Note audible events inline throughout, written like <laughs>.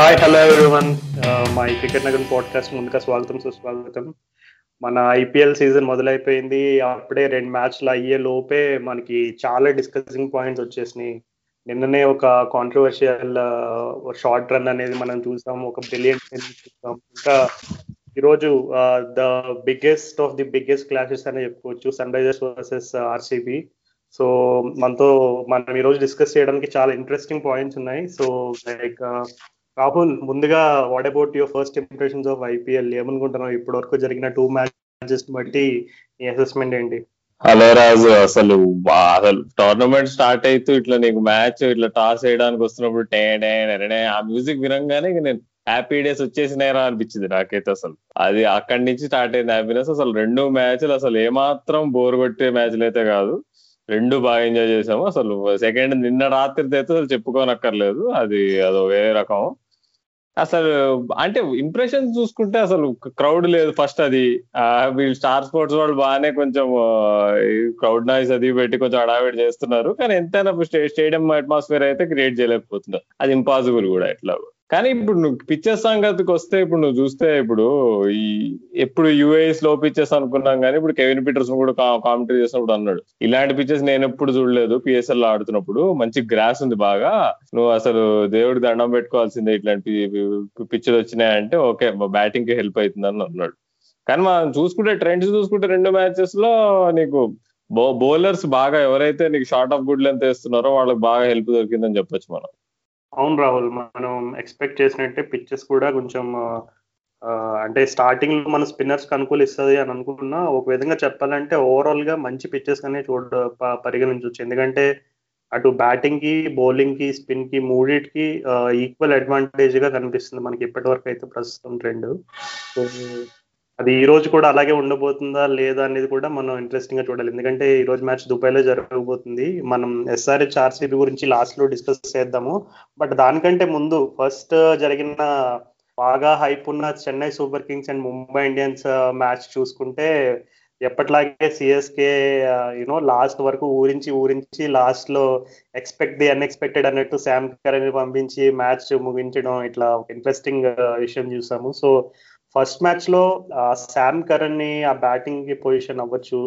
Hi hello everyone మా ఈ cricket Nagar podcast ముందుగా స్వాగతం సుస్వాగతం. మన ఐపీఎల్ సీజన్ మొదలైపోయింది. అప్పుడే రెండు మ్యాచ్లు అయ్యే లోపే మనకి చాలా డిస్కసింగ్ పాయింట్స్ వచ్చేసినాయి. నిన్ననే ఒక కాంట్రవర్షియల్ షార్ట్ రన్ అనేది మనం చూసాం ఒక బ్రిలియంట్ చూసాం ఇంకా ఈరోజు the biggest of the biggest clashes అని చెప్పుకోవచ్చు. Sunrisers versus RCB so మనతో మనం ఈరోజు డిస్కస్ చేయడానికి చాలా ఇంట్రెస్టింగ్ పాయింట్స్ ఉన్నాయి. సో లైక్ uh, రాహుల్ ముందుగా what about your first impressions of IPL ఏమనుకుంటున్నావు? ఇప్పటి వరకు జరిగిన టూ మ్యాచెస్ బట్టి నీ అసెస్మెంట్ ఏంటి? హలో రాజు అసలు అసలు టోర్నమెంట్ స్టార్ట్ అవుతూ ఇట్లా నీకు మ్యాచ్ ఇట్లా టాస్ వేయడానికి వస్తున్నప్పుడు టే డే ఆ మ్యూజిక్ వినంగానే నేను హ్యాపీ డేస్ వచ్చేసినాయరా అనిపించింది నాకైతే అసలు. అది అక్కడి నుంచి స్టార్ట్ అయింది హ్యాపీనెస్ అసలు రెండు మ్యాచ్లు అసలు ఏమాత్రం బోర్ కొట్టే మ్యాచ్లు అయితే కాదు. రెండు బాగా ఎంజాయ్ చేసాము. అసలు సెకండ్ నిన్న రాత్రి అయితే అసలు చెప్పుకోనక్కర్లేదు. అది అదో వేరే రకం. అసలు అంటే ఇంప్రెషన్స్ చూసుకుంటే అసలు క్రౌడ్ లేదు ఫస్ట్ అది. వీళ్ళు స్టార్ స్పోర్ట్స్ వాళ్ళు బాగానే కొంచెం క్రౌడ్ నాయిస్ అది పెట్టి కొంచెం అడావిడి చేస్తున్నారు. కానీ ఎంతైనా స్టేడియం అట్మాస్ఫియర్ అయితే క్రియేట్ చేయలేకపోతున్నారు. అది ఇంపాసిబుల్ కూడా ఎట్లా కానీ ఇప్పుడు నువ్వు పిక్చర్స్ సంగతికి వస్తే ఇప్పుడు నువ్వు చూస్తే ఇప్పుడు ఈ ఎప్పుడు యుఏఎస్లో పిక్చర్స్ అనుకున్నాం కానీ ఇప్పుడు కెవిన్ పీటర్స్ కూడా కామెంటరీ చేసినప్పుడు అన్నాడు. ఇలాంటి పిక్చర్స్ నేను ఎప్పుడు చూడలేదు. పిఎస్ఎల్ ఆడుతున్నప్పుడు మంచి గ్రాస్ ఉంది బాగా. నువ్వు అసలు దేవుడికి దండం పెట్టుకోవాల్సిందే ఇట్లాంటి పిక్చర్ వచ్చినాయంటే ఓకే బ్యాటింగ్కి హెల్ప్ అవుతుందని అన్నాడు. కానీ మనం చూసుకుంటే ట్రెండ్స్ చూసుకుంటే రెండు మ్యాచెస్లో నీకు బౌలర్స్ బాగా ఎవరైతే నీకు షార్ట్ ఆఫ్ గుడ్ లెంత్ వేస్తున్నారో వాళ్ళకి బాగా హెల్ప్ దొరికిందని చెప్పొచ్చు మనం. అవును రాహుల్ మనం ఎక్స్పెక్ట్ చేసినట్టే పిచ్చెస్ కూడా కొంచెం అంటే స్టార్టింగ్లో మన స్పిన్నర్స్కి అనుకూలిస్తుంది అని అనుకున్నా ఒక విధంగా చెప్పాలంటే ఓవరాల్గా మంచి పిచ్చెస్ అనే చూడ పరిగణించవచ్చు. ఎందుకంటే అటు బ్యాటింగ్కి బౌలింగ్కి స్పిన్కి మూడిటికి ఈక్వల్ అడ్వాంటేజ్గా కనిపిస్తుంది మనకి ఇప్పటి వరకు అయితే ప్రస్తుతం ట్రెండ్ సో అది ఈ రోజు కూడా అలాగే ఉండబోతుందా లేదా అనేది కూడా మనం ఇంట్రెస్టింగ్గా చూడాలి. ఎందుకంటే ఈ రోజు మ్యాచ్ దుబాయ్లో జరగబోతుంది. మనం ఎస్ఆర్హెచ్ ఆర్సీబీ గురించి లాస్ట్లో డిస్కస్ చేద్దాము. బట్ దానికంటే ముందు ఫస్ట్ జరిగిన బాగా హైప్ ఉన్న Chennai Super Kings and Mumbai Indians match చూసుకుంటే ఎప్పట్లాగే సిఎస్కే యూనో లాస్ట్ వరకు ఊరించి ఊరించి లాస్ట్లో ఎక్స్పెక్ట్ ది అన్ఎక్స్పెక్టెడ్ అన్నట్టు శామ్ కరణ్ పంపించి మ్యాచ్ ముగించడం ఇట్లా ఇంట్రెస్టింగ్ విషయం చూసాము. సో ఫస్ట్ మ్యాచ్లో శామ్ కరణ్ని ఆ బ్యాటింగ్కి పొజిషన్ అవ్వచ్చు.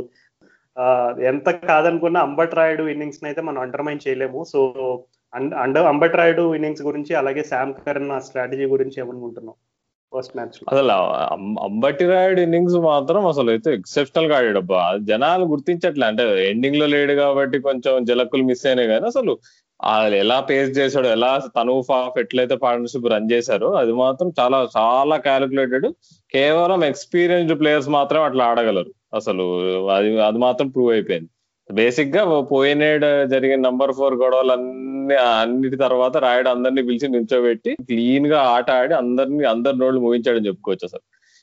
ఎంత కాదనుకున్న అంబట్ రాయుడు ఇన్నింగ్స్ అయితే మనం అండర్మైన్ చేయలేము. So under Ambati Rayudu innings గురించి అలాగే శామ్ కరణ్ ఆ స్ట్రాటజీ గురించి ఏమనుకుంటున్నాం ఫస్ట్ మ్యాచ్ అసలు అంబటి రాయుడు ఇన్నింగ్స్ మాత్రం అసలు అయితే ఎక్సెప్షనల్గా ఆడాడబ్బా జనాలు గుర్తించట్లే. అంటే ఎండింగ్లో లేడు కాబట్టి కొంచెం జలక్కులు మిస్ అయినాయి కానీ అసలు ఎలా పేస్ చేశాడు ఎలా తను ఆఫ్ ఎట్లయితే పార్ట్నర్షిప్ రన్ చేశారో అది మాత్రం చాలా చాలా క్యాలిక్యులేటెడ్ కేవలం ఎక్స్పీరియన్స్డ్ ప్లేయర్స్ మాత్రమే అట్లా ఆడగలరు. అసలు అది అది మాత్రం ప్రూవ్ అయిపోయింది. బేసిక్గా పోయినేడు జరిగిన నంబర్ ఫోర్ గొడవలు అన్ని అన్నిటి తర్వాత రాయుడు అందరినీ పిలిచి నిల్చోబెట్టి క్లీన్గా ఆట ఆడి అందరిని అందరి నోళ్ళు ముగించాడని చెప్పుకోవచ్చు అసలు.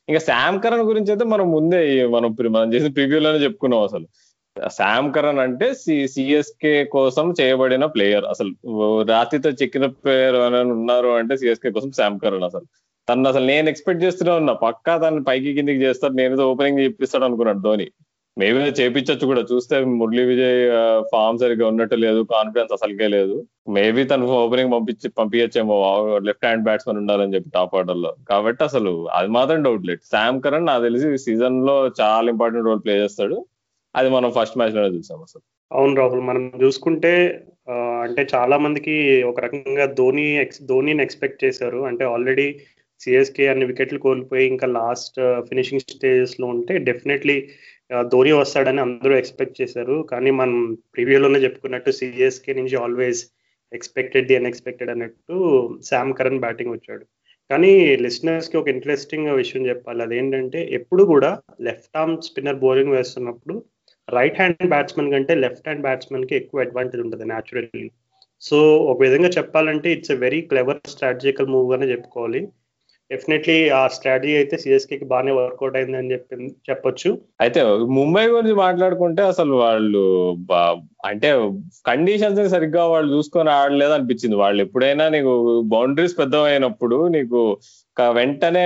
ఇంకా శామ్ కరణ్ గురించి అయితే మనం ముందే మనం మనం చేసిన ప్రివ్యూలోనే చెప్పుకున్నాం అసలు. శామ్ కరణ్ అంటే సిఎస్కే కోసం చేయబడిన ప్లేయర్ అసలు రాతితో చెక్కిన ప్లేయర్ ఉన్నారు అంటే సిఎస్కే కోసం శామ్ కరణ్ అసలు. తను అసలు నేను ఎక్స్పెక్ట్ చేస్తూనే ఉన్నా. పక్కా తను పైకి కిందికి చేస్తాడు. నేను ఓపెనింగ్ చేపిస్తాడు అనుకున్నాడు ధోని. మేబీ చేపించచ్చు కూడా. చూస్తే మురళీ విజయ్ ఫామ్ సరిగ్గా ఉన్నట్టు లేదు. కాన్ఫిడెన్స్ అసలుకే లేదు. మేబీ తను ఓపెనింగ్ పంపించి పంపించచ్చేమో. లెఫ్ట్ హ్యాండ్ బ్యాట్స్మెన్ ఉండాలని చెప్పి టాప్ ఆర్డర్లో. కాబట్టి అసలు అది మాత్రం డౌట్ లేదు. శామ్ కరణ్ నాకు తెలిసి సీజన్లో చాలా ఇంపార్టెంట్ రోల్ ప్లే చేస్తాడు. అది మనం ఫస్ట్ మ్యాచ్లోనే చూసాం అసలు. అవును రాహుల్ మనం చూసుకుంటే అంటే చాలా మందికి ఒక రకంగా ధోని ఎక్స్ ధోనిని ఎక్స్పెక్ట్ చేశారు. అంటే ఆల్రెడీ సిఎస్కే అన్ని వికెట్లు కోల్పోయి ఇంకా లాస్ట్ ఫినిషింగ్ స్టేజెస్లో ఉంటే డెఫినెట్లీ ధోని వస్తాడని అందరూ ఎక్స్పెక్ట్ చేశారు. కానీ మనం ప్రివ్యూలోనే చెప్పుకున్నట్టు సిఎస్కే నుంచి ఆల్వేస్ ఎక్స్పెక్టెడ్ ది అన్ఎక్స్పెక్టెడ్ అన్నట్టు శామ్ కరణ్ బ్యాటింగ్ వచ్చాడు. కానీ లిస్నర్స్కి ఒక ఇంట్రెస్టింగ్ విషయం చెప్పాలి. అదేంటంటే ఎప్పుడు కూడా లెఫ్ట్ ఆర్మ్ స్పిన్నర్ బౌలింగ్ వేస్తున్నప్పుడు రైట్ హ్యాండ్ బ్యాట్స్మెన్ కంటే లెఫ్ట్ హ్యాండ్ బ్యాట్స్మెన్కి ఎక్కువ అడ్వాంటేజ్ ఉంటుంది న్యాచురల్లీ సో ఒక విధంగా చెప్పాలంటే it's a very clever strategical move గానే చెప్పుకోవాలి. డెఫినెట్లీ ఆ స్ట్రాటజీ అయితే సిఎస్కే కి బాగానే వర్కౌట్ అయిందని చెప్పి చెప్పొచ్చు. అయితే ముంబై గురించి మాట్లాడుకుంటే అసలు వాళ్ళు అంటే కండిషన్స్ సరిగ్గా వాళ్ళు చూసుకొని ఆడలేదు అనిపించింది. వాళ్ళు ఎప్పుడైనా నీకు బౌండరీస్ పెద్దమైనప్పుడు నీకు వెంటనే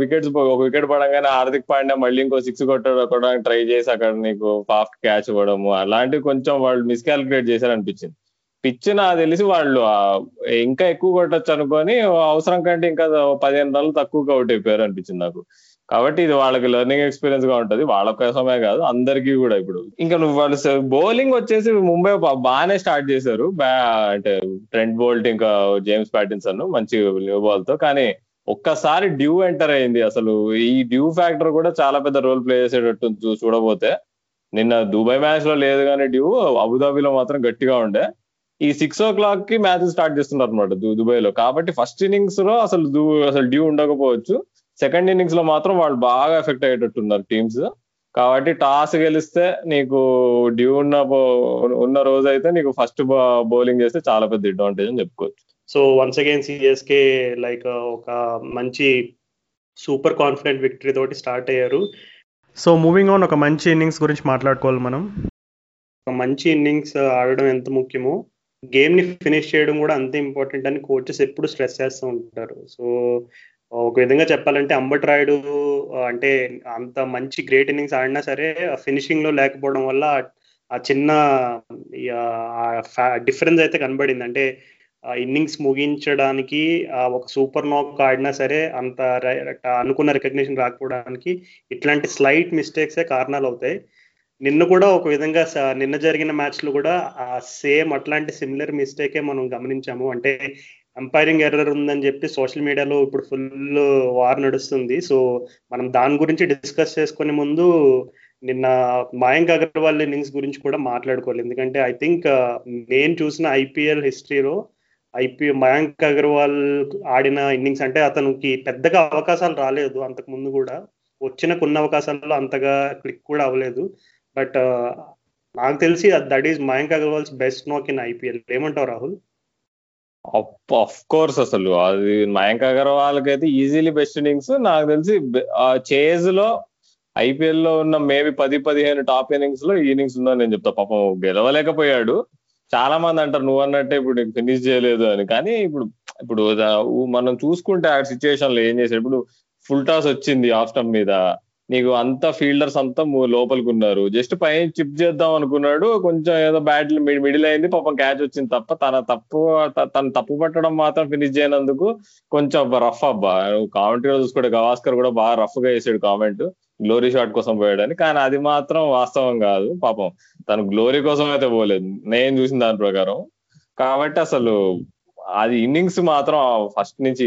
వికెట్స్ ఒక వికెట్ పడంగానే హార్దిక్ పాండ్యా మళ్ళీ ఇంకో సిక్స్ కొట్టడానికి ట్రై చేసి అక్కడ నీకు ఫాస్ట్ క్యాచ్ ఇవ్వడము అలాంటివి కొంచెం వాళ్ళు మిస్కాలిక్యులేట్ చేశారు అనిపించింది పిచ్ నాకు తెలిసి వాళ్ళు ఇంకా ఎక్కువ కొట్టచ్చు అనుకొని అవసరం కంటే ఇంకా పదిహేను రన్లు తక్కువగా అవుట్ అయిపోయారు అనిపించింది నాకు. కాబట్టి ఇది వాళ్ళకి లెర్నింగ్ ఎక్స్పీరియన్స్గా ఉంటది. వాళ్ళ కోసమే కాదు అందరికీ కూడా ఇప్పుడు. ఇంకా నువ్వు వాళ్ళు బౌలింగ్ వచ్చేసి ముంబై బాగానే స్టార్ట్ చేశారు. అంటే ట్రెంట్ బోల్ట్ ఇంకా జేమ్స్ ప్యాటిన్సన్ మంచి న్యూ బాల్తో. కానీ ఒక్కసారి డ్యూ ఎంటర్ అయింది అసలు. ఈ డ్యూ ఫ్యాక్టర్ కూడా చాలా పెద్ద రోల్ ప్లే చేసేటట్టు చూడబోతే. నిన్న దుబాయ్ మ్యాచ్లో లేదు కానీ డ్యూ అబుదాబిలో మాత్రం గట్టిగా ఉండే. ఈ సిక్స్ ఓ క్లాక్కి మ్యాచ్ స్టార్ట్ చేస్తున్నారు అనమాట దుబాయ్లో కాబట్టి ఫస్ట్ ఇన్నింగ్స్లో అసలు అసలు డ్యూ ఉండకపోవచ్చు. సెకండ్ ఇన్నింగ్స్లో మాత్రం వాళ్ళు బాగా ఎఫెక్ట్ అయ్యేటట్టున్నారు టీమ్స్ కాబట్టి టాస్ గెలిస్తే నీకు డ్యూ ఉన్న ఉన్న రోజు అయితే నీకు ఫస్ట్ బౌలింగ్ చేస్తే చాలా పెద్ద అడ్వాంటేజ్ అని చెప్పుకోవచ్చు. So once again CSK like ఒక మంచి సూపర్ కాన్ఫిడెంట్ విక్టరీ తోటి స్టార్ట్ అయ్యారు. సో మూవింగ్ ఆన్ ఒక మంచి ఇన్నింగ్స్ గురించి మాట్లాడుకోవాలి మనం. ఒక మంచి ఇన్నింగ్స్ ఆడడం ఎంత ముఖ్యమో. గేమ్ని ఫినిష్ చేయడం కూడా అంతే ఇంపార్టెంట్ అని కోచెస్ ఎప్పుడు స్ట్రెస్ చేస్తూ ఉంటారు. సో ఒక విధంగా చెప్పాలంటే అంబట్ రాయుడు అంటే అంత మంచి గ్రేట్ ఇన్నింగ్స్ ఆడినా సరే ఫినిషింగ్లో లేకపోవడం వల్ల ఆ చిన్న డిఫరెన్స్ అయితే కనబడింది. అంటే ఇన్నింగ్స్ ముగించడానికి ఒక సూపర్ నాక్ ఆడినా సరే అంత అనుకున్న రికగ్నిషన్ రాకపోవడానికి ఇట్లాంటి స్లైట్ మిస్టేక్సే కారణాలు అవుతాయి. నిన్న కూడా ఒక విధంగా నిన్న జరిగిన మ్యాచ్లో కూడా సేమ్ అట్లాంటి సిమిలర్ మిస్టేకే మనం గమనించాము. అంటే ఎంపైరింగ్ ఎర్రర్ ఉందని చెప్పి సోషల్ మీడియాలో ఇప్పుడు ఫుల్ వార్ నడుస్తుంది. సో మనం దాని గురించి డిస్కస్ చేసుకునే ముందు నిన్న మయాంక్ అగర్వాల్ ఇన్నింగ్స్ గురించి కూడా మాట్లాడుకోవాలి. ఎందుకంటే ఐ థింక్ నేను చూసిన ఐపీఎల్ హిస్టరీలో ఐపీఎల్ మయాంక్ అగర్వాల్ ఆడిన ఇన్నింగ్స్ అంటే అతనికి పెద్దగా అవకాశాలు రాలేదు అంతకు ముందు కూడా. వచ్చిన కొన్ని అవకాశాల్లో అంతగా క్లిక్ కూడా అవ్వలేదు. బట్ నాకు తెలిసి that is Mayank Agarwal's best knock in IPL ఏమంటావు రాహుల్? ఆఫ్ కోర్స్ అసలు. అది మయాంక్ అగర్వాల్ అయితే ఈజీలీ బెస్ట్ ఇన్నింగ్స్ నాకు తెలిసి చేజ్లో ఐపీఎల్లో ఉన్న మేబీ పది పదిహేను టాప్ ఇన్నింగ్స్లో ఈ ఇన్నింగ్స్ ఉందని నేను చెప్తా. పాపం గెలవలేకపోయాడు. చాలా మంది అంటారు నువ్వు అన్నట్టే ఇప్పుడు ఫినిష్ చేయలేదు అని. కానీ ఇప్పుడు ఇప్పుడు మనం చూసుకుంటే ఆ సిచ్యువేషన్లో ఏం చేసాడు ఇప్పుడు ఫుల్ టాస్ వచ్చింది ఆఫ్ స్టంప్ మీద. నీకు అంత ఫీల్డర్స్ అంతా లోపలికి ఉన్నారు జస్ట్ పైన చిప్ చేద్దాం అనుకున్నాడు. కొంచెం ఏదో బ్యాట్ మిడిల్ అయింది. పాపం క్యాచ్ వచ్చింది తప్ప తన తప్పు తన తప్పు పట్టడం మాత్రం ఫినిష్ చేయనందుకు కొంచెం రఫ్ అబ్బా. కామెంటరీ చూసుకుంటే గవాస్కర్ కూడా బాగా రఫ్గా వేసాడు కామెంట్. గ్లోరీ షాట్ కోసం పోయాడని. కానీ అది మాత్రం వాస్తవం కాదు. పాపం తను గ్లోరీ కోసం అయితే పోలేదు. నేను చూసిన దాని ప్రకారం. కాబట్టి అసలు అది ఇన్నింగ్స్ మాత్రం ఫస్ట్ నుంచి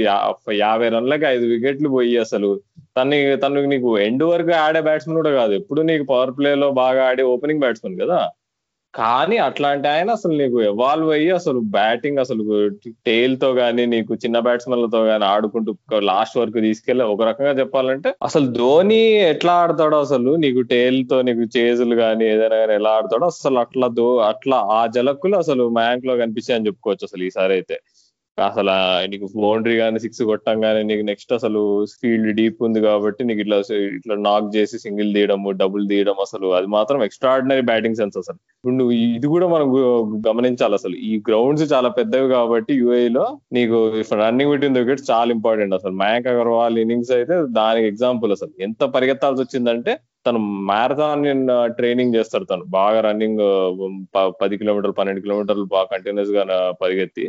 యాభై రన్లకి ఐదు వికెట్లు పోయి అసలు. తను తను నీకు ఎండ్ వరకు ఆడే బ్యాట్స్మెన్ కూడా కాదు. ఎప్పుడు నీకు పవర్ ప్లే లో బాగా ఆడే ఓపెనింగ్ బ్యాట్స్మెన్ కదా. కానీ అట్లాంటి ఆయన అసలు నీకు ఎవాల్వ్ అయ్యి అసలు బ్యాటింగ్ అసలు టేల్తో గానీ నీకు చిన్న బ్యాట్స్మెన్లతో గానీ ఆడుకుంటూ లాస్ట్ వరకు తీసుకెళ్ళి ఒక రకంగా చెప్పాలంటే అసలు ధోని ఎట్లా ఆడతాడో అసలు నీకు టేల్తో నీకు చేజులు గానీ ఏదైనా కానీ ఎలా ఆడతాడో అసలు అట్లా దో అట్లా ఆ జలక్కులు అసలు మ్యాంక్లో కనిపించాయని చెప్పుకోవచ్చు అసలు ఈసారి అయితే. అసలు నీకు బౌండరీ కానీ సిక్స్ కొట్టంగానే నీకు నెక్స్ట్ అసలు ఫీల్డ్ డీప్ ఉంది కాబట్టి నీకు ఇట్లా ఇట్లా నాక్ చేసి సింగిల్ తీయడము డబుల్ తీయడం అసలు అది మాత్రం ఎక్స్ట్రాడినరీ బ్యాటింగ్ సెన్స్ అసలు. ఇప్పుడు నువ్వు ఇది కూడా మనం గమనించాలి అసలు. ఈ గ్రౌండ్స్ చాలా పెద్దవి కాబట్టి యుఏ లో నీకు రన్నింగ్ బిట్వీన్ వికెట్ చాలా ఇంపార్టెంట్ అసలు. మయాంక్ అగర్వాల్ ఇన్నింగ్స్ అయితే దానికి ఎగ్జాంపుల్ అసలు. ఎంత పరిగెత్తాల్సి వచ్చిందంటే తను మ్యారథాన్ ట్రైనింగ్ చేస్తాడు తను. బాగా రన్నింగ్ పది కిలోమీటర్లు పన్నెండు కిలోమీటర్లు బాగా కంటిన్యూస్గా పరిగెత్తి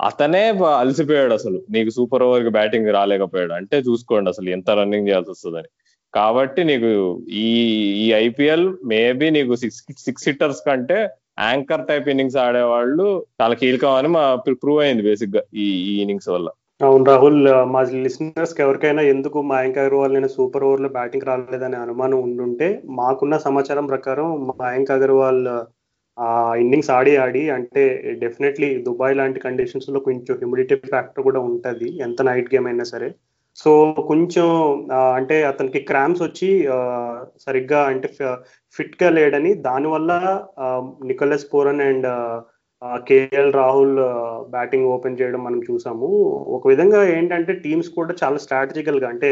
అతనే అలసిపోయాడు అసలు. నీకు సూపర్ ఓవర్కి బ్యాటింగ్ రాలేకపోయాడు. అంటే చూసుకోండి అసలు ఎంత రన్నింగ్ చేయాల్సి వస్తుందని. కాబట్టి నీకు ఈ ఈ ఐపీఎల్ మేబీ నీకు సిక్స్ సిక్స్ హిట్టర్స్ కంటే యాంకర్ టైప్ ఇన్నింగ్స్ ఆడేవాళ్ళు చాలా కీలకం అని మా ప్రూవ్ అయింది బేసిక్గా ఈ ఈ ఇన్నింగ్స్ వల్ల. అవును రాహుల్ మా లిసినర్స్కి ఎవరికైనా ఎందుకు మయాంక్ అగర్వాల్ నేను సూపర్ ఓవర్లో బ్యాటింగ్ రాలేదనే అనుమానం ఉండుంటే మాకున్న సమాచారం ప్రకారం మయాంక్ అగర్వాల్ ఆ ఇన్నింగ్స్ ఆడి ఆడి అంటే డెఫినెట్లీ దుబాయ్ లాంటి కండిషన్స్లో కొంచెం హ్యూమిడిటీ ఫ్యాక్టర్ కూడా ఉంటుంది ఎంత నైట్ గేమ్ అయినా సరే. సో కొంచెం అంటే అతనికి క్రామ్స్ వచ్చి సరిగ్గా అంటే ఫిట్గా లేడని దానివల్ల Nicholas Pooran and KL Rahul batting open చేయడం మనం చూసాము. ఒక విధంగా ఏంటంటే టీమ్స్ కూడా చాలా స్ట్రాటజికల్గా అంటే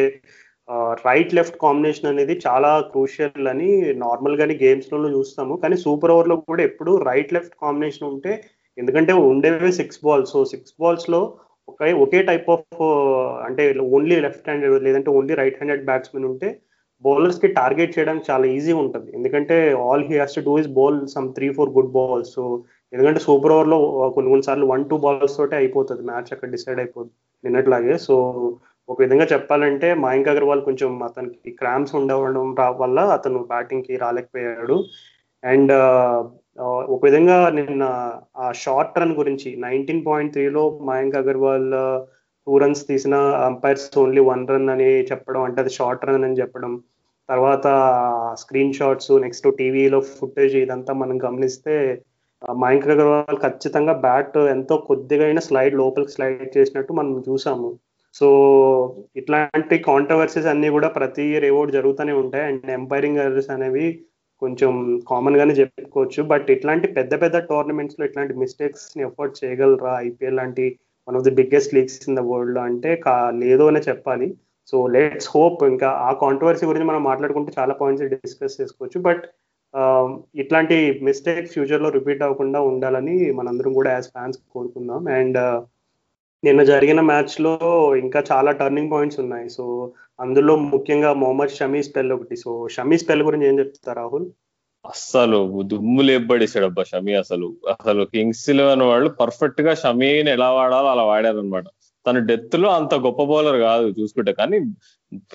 రైట్ లెఫ్ట్ కాంబినేషన్ అనేది చాలా క్రూషియల్ అని నార్మల్ గానే గేమ్స్లో చూస్తాము. కానీ సూపర్ ఓవర్లో కూడా ఎప్పుడు రైట్ లెఫ్ట్ కాంబినేషన్ ఉంటే ఎందుకంటే ఉండేవే సిక్స్ బాల్స్ సో సిక్స్ బాల్స్లో ఒకే ఒకే టైప్ ఆఫ్ అంటే ఓన్లీ లెఫ్ట్ హ్యాండెడ్ లేదంటే ఓన్లీ రైట్ హ్యాండెడ్ బ్యాట్స్మెన్ ఉంటే బౌలర్స్కి టార్గెట్ చేయడానికి చాలా ఈజీ ఉంటుంది. ఎందుకంటే all he has to do is bowl some three four good balls so ఎందుకంటే సూపర్ ఓవర్లో కొన్ని కొన్ని సార్లు వన్ టూ బాల్స్ తోటే అయిపోతుంది. మ్యాచ్ అక్కడ డిసైడ్ అయిపోతుంది నిన్నట్లాగే. సో ఒక విధంగా చెప్పాలంటే మయాంక్ అగర్వాల్ కొంచెం అతనికి క్రామ్స్ ఉండవడం వల్ల అతను బ్యాటింగ్కి రాలేకపోయాడు. అండ్ uh, uh, ఒక విధంగా నిన్న ఆ షార్ట్ రన్ గురించి నైన్టీన్ పాయింట్ త్రీలో Mayank Agarwal uh, two runs తీసిన అంపైర్స్ ఓన్లీ వన్ రన్ అని చెప్పడం అంటే అది షార్ట్ రన్ అని చెప్పడం. తర్వాత స్క్రీన్ షాట్స్ నెక్స్ట్ టీవీలో ఫుటేజ్ ఇదంతా మనం గమనిస్తే మయాంక్ అగర్వాల్ ఖచ్చితంగా బ్యాట్ ఎంతో కొద్దిగా అయినా స్లైడ్ లోపలికి స్లైడ్ చేసినట్టు మనం చూసాము. సో ఇట్లాంటి కాంట్రవర్సీస్ అన్ని కూడా ప్రతి ఇయర్ ఏవో జరుగుతూనే ఉంటాయి. అండ్ ఎంపైరింగ్ ఎర్రర్స్ అనేవి కొంచెం కామన్ గానే చెప్పుకోవచ్చు. బట్ ఇట్లాంటి పెద్ద పెద్ద టోర్నమెంట్స్లో ఇట్లాంటి మిస్టేక్స్ని ఎఫోర్డ్ చేయగలరా? ఐపీఎల్ లాంటి one of the biggest leagues in the వరల్డ్లో అంటే లేదు అనే చెప్పాలి. సో లెట్స్ హోప్ ఇంకా ఆ కాంట్రవర్సీ గురించి మనం మాట్లాడుకుంటే చాలా పాయింట్స్ డిస్కస్ చేసుకోవచ్చు. బట్ um, ఇట్లాంటి మిస్టేక్ ఫ్యూచర్లో రిపీట్ అవ్వకుండా ఉండాలని మనందరం కూడా యాజ్ ఫ్యాన్స్ కోరుకుందాం. అండ్ నిన్న జరిగిన మ్యాచ్లో ఇంకా చాలా టర్నింగ్ పాయింట్స్ ఉన్నాయి. సో అందులో ముఖ్యంగా మొహమ్మద్ షమీ స్పెల్ ఒకటి. సో షమీ స్పెల్ గురించి ఏం చెప్తారు రాహుల్? అస్సలు దుమ్ము లేపడేసాడు అబ్బా షమీ అసలు. అసలు కింగ్స్ ఎలెవెన్ వాళ్ళు పర్ఫెక్ట్గా షమీని ఎలా వాడాలో అలా వాడారు అనమాట తన డెత్లో అంత గొప్ప బౌలర్ కాదు చూసుకుంటే. కానీ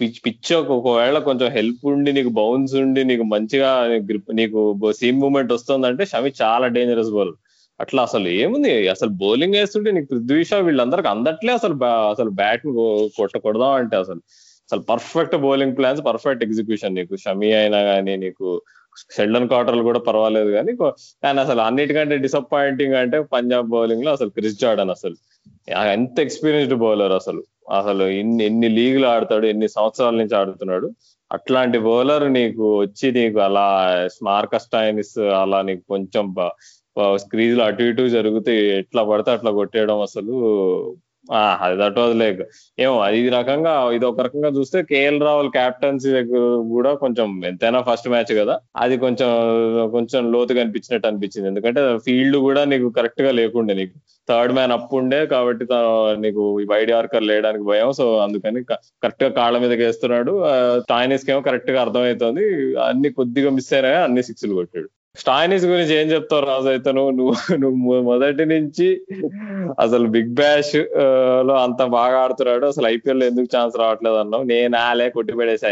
పిచ్ పిచ్ ఒకవేళ కొంచెం హెల్ప్ ఉండి నీకు బౌన్స్ ఉండి నీకు మంచిగా గ్రిప్ నీకు సీమ్ మూమెంట్ వస్తుందంటే షమి చాలా డేంజరస్ బౌలర్. అట్లా అసలు ఏముంది? అసలు బౌలింగ్ వేస్తుంటే నీకు పృథ్వీ షా వీళ్ళందరికి అందట్లే అసలు అసలు బ్యాట్ కొట్టకూడదాం అంటే అసలు. అసలు perfect bowling plans perfect execution నీకు. షమీ అయినా కానీ నీకు షెల్డన్ క్వార్టర్లు కూడా పర్వాలేదు కానీ కానీ అసలు అన్నిటికంటే డిసప్పాయింటింగ్ అంటే పంజాబ్ బౌలింగ్లో అసలు క్రిస్ జార్డన్ అసలు. ఎంత ఎక్స్పీరియన్స్డ్ బౌలర్ అసలు. అసలు ఎన్ని ఎన్ని లీగ్లు ఆడతాడు ఎన్ని సంవత్సరాల నుంచి ఆడుతున్నాడు. అట్లాంటి బౌలర్ నీకు వచ్చి నీకు అలా స్మార్క స్టైనిస్ అలా నీకు కొంచెం స్క్రీజ్లో అటు ఇటు జరిగితే ఎట్లా పడితే అట్లా కొట్టేయడం అసలు అది అటు అది లైక్. ఏమో అది రకంగా ఇది ఒక రకంగా చూస్తే కేఎల్ రాహుల్ క్యాప్టెన్సీ దగ్గర కూడా కొంచెం ఎంతైనా ఫస్ట్ మ్యాచ్ కదా అది కొంచెం కొంచెం లోతుగా అనిపించినట్టు అనిపించింది. ఎందుకంటే ఫీల్డ్ కూడా నీకు కరెక్ట్గా లేకుండే నీకు. థర్డ్ మ్యాన్ అప్ ఉండే కాబట్టి నీకు వైడ్ ఆర్కర్ లేయడానికి భయం. సో అందుకని కరెక్ట్గా కాళ్ళ మీదకి వేస్తున్నాడు. టాయినిస్ ఏమో కరెక్ట్గా అర్థమవుతుంది. అన్ని కొద్దిగా మిస్ అయినా అన్ని సిక్స్లు కొట్టాడు. స్టాయినిస్ గురించి ఏం చెప్తావు రాజు అయితే నువ్వు? నువ్వు నువ్వు మొదటి నుంచి అసలు బిగ్ బ్యాష్లో అంత బాగా ఆడుతున్నాడు. అసలు ఐపీఎల్లో ఎందుకు ఛాన్స్ రావట్లేదు అన్నావు? నేను ఆలే కొట్టి పడేసా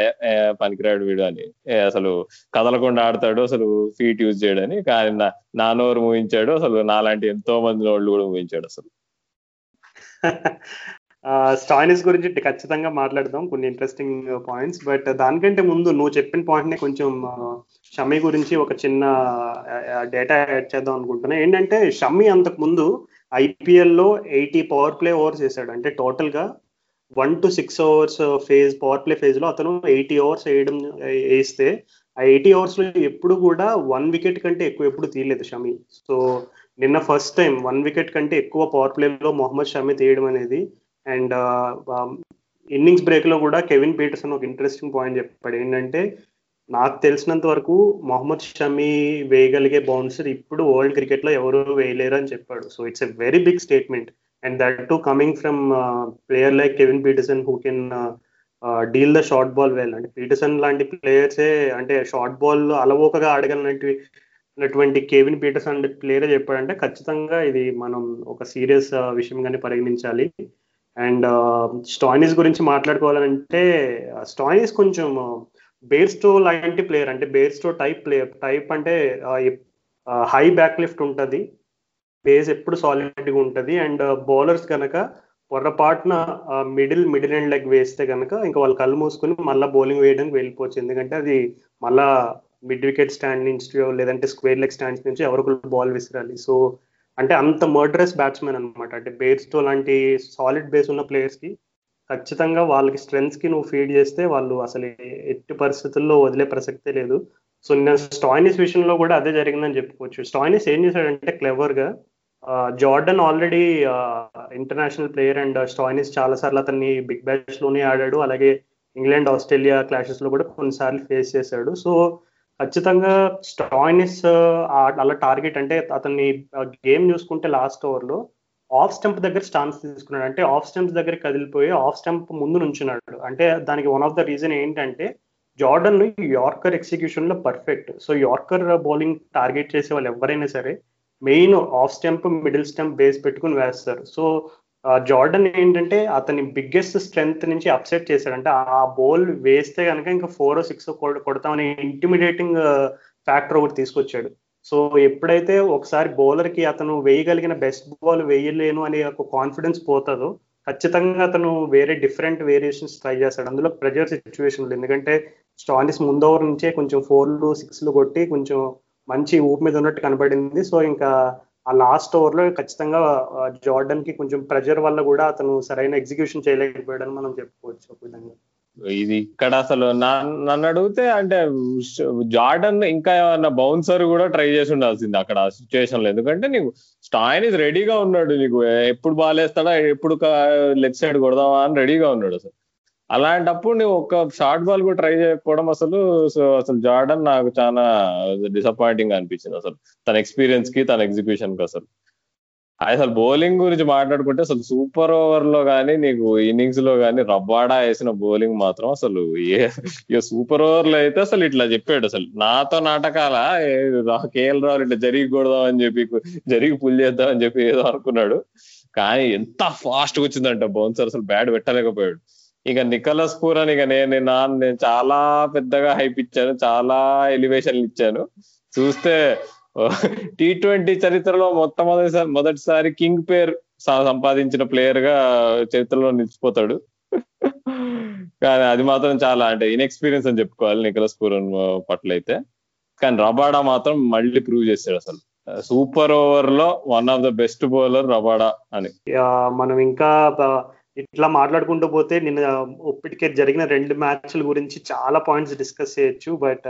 పనికిరాడు వీడు అని. అసలు కదలకుండా ఆడతాడు అసలు ఫీట్ యూజ్ చేయడని. కానీ నా నోరు మూయించాడు అసలు నాలాంటి ఎంతో మంది వాళ్ళు కూడా ఊహించాడు అసలు. స్టాయినిస్ గురించి ఖచ్చితంగా మాట్లాడదాం కొన్ని ఇంట్రెస్టింగ్ పాయింట్స్ బట్ దానికంటే ముందు నువ్వు చెప్పిన పాయింట్ కొంచెం షమ్మి గురించి ఒక చిన్న డేటా యాడ్ చేద్దాం అనుకుంటున్నా. ఏంటంటే షమ్మి అంతకు ముందు ఐపీఎల్లో ఎయిటీ పవర్ ప్లే ఓవర్స్ వేసాడు అంటే టోటల్గా one to six overs phase power play ఫేజ్లో అతను ఎయిటీ అవర్స్ వేయడం వేస్తే ఆ ఎయిటీ అవర్స్లో ఎప్పుడు కూడా వన్ వికెట్ కంటే ఎక్కువ ఎప్పుడు తీయలేదు షమి సో నిన్న ఫస్ట్ టైం వన్ వికెట్ కంటే ఎక్కువ పవర్ ప్లేలో మొహమ్మద్ షమి తీయడం అనేది అండ్ ఇన్నింగ్స్ బ్రేక్లో కూడా కెవిన్ పీటర్సన్ ఒక ఇంట్రెస్టింగ్ పాయింట్ చెప్పాడు. ఏంటంటే నాకు తెలిసినంత వరకు మొహమ్మద్ షమీ వేయగలిగే బౌన్సర్ ఇప్పుడు వరల్డ్ క్రికెట్లో ఎవరు వేయలేరు అని చెప్పాడు. So it's a very big statement and that too coming from player like Kevin Pietersen who can deal the short ball well అంటే పీటర్సన్ లాంటి ప్లేయర్సే అంటే షార్ట్ బాల్ అలవోకగా ఆడగలనటువంటి అటువంటి కేవిన్ పీటర్సన్ ప్లేయర్ చెప్పాడంటే ఖచ్చితంగా ఇది మనం ఒక సీరియస్ uh, విషయంగానే పరిగణించాలి. అండ్ స్టాయినిస్ uh, గురించి మాట్లాడుకోవాలంటే uh, స్టాయినిస్ కొంచెం బేర్స్టో లాంటి ప్లేయర్ అంటే బేర్స్టో టైప్ ప్లేయర్ టైప్ అంటే హై బ్యాక్ లిఫ్ట్ ఉంటుంది. బేస్ ఎప్పుడు సాలిడ్గా ఉంటుంది. అండ్ బౌలర్స్ కనుక పొరపాటున మిడిల్ మిడిల్ అండ్ లెగ్ వేస్తే కనుక ఇంకా వాళ్ళు కళ్ళు మూసుకుని మళ్ళీ బౌలింగ్ వేయడానికి వెళ్ళిపోవచ్చు. ఎందుకంటే అది మళ్ళా మిడ్ వికెట్ స్టాండ్ నుంచి లేదంటే స్క్వేర్ లెగ్ స్టాండ్స్ నుంచి ఎవరికి బాల్ విసిరాలి. సో అంటే అంత మర్డరస్ బ్యాట్స్మెన్ అనమాట అంటే బేర్స్టో లాంటి సాలిడ్ బేస్ ఉన్న ప్లేయర్స్కి ఖచ్చితంగా వాళ్ళకి స్ట్రెంగ్స్కి నువ్వు ఫీడ్ చేస్తే వాళ్ళు అసలు ఎట్టి పరిస్థితుల్లో వదిలే ప్రసక్తే లేదు. సో నేను స్టాయినిస్ విషయంలో కూడా అదే జరిగిందని చెప్పుకోవచ్చు. స్టాయినిస్ ఏం చేశాడంటే క్లెవర్గా Jordan already international player and Stoinis చాలా సార్లు అతన్ని బిగ్ బ్యాష్లోనే ఆడాడు. అలాగే ఇంగ్లాండ్ ఆస్ట్రేలియా క్లాషెస్లో కూడా కొన్నిసార్లు ఫేస్ చేశాడు. సో ఖచ్చితంగా స్టాయినిస్ అలా టార్గెట్ అంటే అతన్ని గేమ్ చూసుకుంటే లాస్ట్ ఓవర్లో ఆఫ్ స్టంప్ దగ్గర స్టాన్స్ తీసుకున్నాడు. అంటే ఆఫ్ స్టంప్స్ దగ్గర కదిలిపోయి ఆఫ్ స్టంప్ ముందు నుంచున్నాడు. అంటే దానికి వన్ ఆఫ్ ద రీజన్ ఏంటంటే Jordan yorker ఎగ్జిక్యూషన్లో perfect so yorker bowling target చేసే వాళ్ళు ఎవరైనా సరే main off stump middle stump base పెట్టుకుని వేస్తారు. సో జార్డన్ ఏంటంటే అతని బిగ్గెస్ట్ స్ట్రెంగ్త్ నుంచి అప్సెట్ చేశాడు. అంటే ఆ బౌల్ వేస్తే కనుక ఇంకా ఫోర్ సిక్స్ కొడతామని ఇంటిమిడేటింగ్ ఫ్యాక్టర్ ఒకటి తీసుకొచ్చాడు. సో ఎప్పుడైతే ఒకసారి బౌలర్కి అతను వేయగలిగిన బెస్ట్ బాల్ వేయలేను అనే ఒక కాన్ఫిడెన్స్ పోతుందో ఖచ్చితంగా అతను వేరే డిఫరెంట్ వేరియేషన్స్ ట్రై చేస్తాడు. అందులో ప్రెజర్ సిచ్యువేషన్లు ఎందుకంటే స్టానిస్ ముందు ఓవర్ నుంచే కొంచెం ఫోర్లు సిక్స్లు కొట్టి కొంచెం మంచి ఊపు మీద ఉన్నట్టు కనబడింది. సో ఇంకా ఆ లాస్ట్ ఓవర్లో ఖచ్చితంగా జార్డన్కి కొంచెం ప్రెజర్ వల్ల కూడా అతను సరైన ఎగ్జిక్యూషన్ చేయలేకపోయాడని మనం చెప్పుకోవచ్చు ఒక విధంగా. ఇది ఇక్కడ అసలు నన్ను అడిగితే అంటే జార్డన్ ఇంకా ఏమన్నా బౌన్సర్ కూడా ట్రై చేసి ఉండాల్సింది అక్కడ సిచ్యువేషన్లో. ఎందుకంటే నీకు స్టాయిన్ ఇది రెడీగా ఉన్నాడు నీకు. ఎప్పుడు బాలేస్తాడా ఎప్పుడు లెగ్ సైడ్ కొడదామా అని రెడీగా ఉన్నాడు అసలు. అలాంటప్పుడు నువ్వు ఒక షార్ట్ బాల్ కూడా ట్రై చేయకపోవడం అసలు సో అసలు జార్డన్ నాకు చాలా డిసప్పాయింటింగ్ అనిపించింది అసలు. తన ఎక్స్పీరియన్స్కి తన ఎగ్జిక్యూషన్కి అసలు. అసలు బౌలింగ్ గురించి మాట్లాడుకుంటే అసలు సూపర్ ఓవర్లో కానీ నీకు ఇన్నింగ్స్లో కానీ రబ్బాడా వేసిన బౌలింగ్ మాత్రం అసలు ఏ సూపర్ ఓవర్లో అయితే అసలు ఇట్లా చెప్పాడు. అసలు నాతో నాటకాల కేఎల్ రావు ఇట్లా జరిగి కొడదాం అని చెప్పి జరిగి పుల్ చేద్దాం అని చెప్పి ఏదో అనుకున్నాడు. కానీ ఎంత ఫాస్ట్గా వచ్చిందంట బౌన్సర్ అసలు బ్యాట్ పెట్టలేకపోయాడు. ఇక నికలస్ పూరన్ ఇక నేను నేను చాలా పెద్దగా హైప్ ఇచ్చాను చాలా ఎలివేషన్లు ఇచ్చాను. చూస్తే టీ ట్వంటీ చరిత్రలో మొట్టమొదటిసారి మొదటిసారి కింగ్ పేర్ సంపాదించిన ప్లేయర్గా చరిత్రలో నిలిచిపోతాడు. కానీ అది మాత్రం చాలా అంటే ఇన్ఎక్స్పీరియన్స్ అని చెప్పుకోవాలి నికలస్ పూరన్ పట్ల అయితే కానీ రబాడా మాత్రం మళ్ళీ ప్రూవ్ చేశాడు అసలు. సూపర్ ఓవర్లో one of the best bowler Rabada అని. మనం ఇంకా ఇట్లా మాట్లాడుకుంటూ పోతే నిన్న ఇప్పటికే జరిగిన రెండు మ్యాచ్ల గురించి చాలా పాయింట్స్ డిస్కస్ చేయొచ్చు. బట్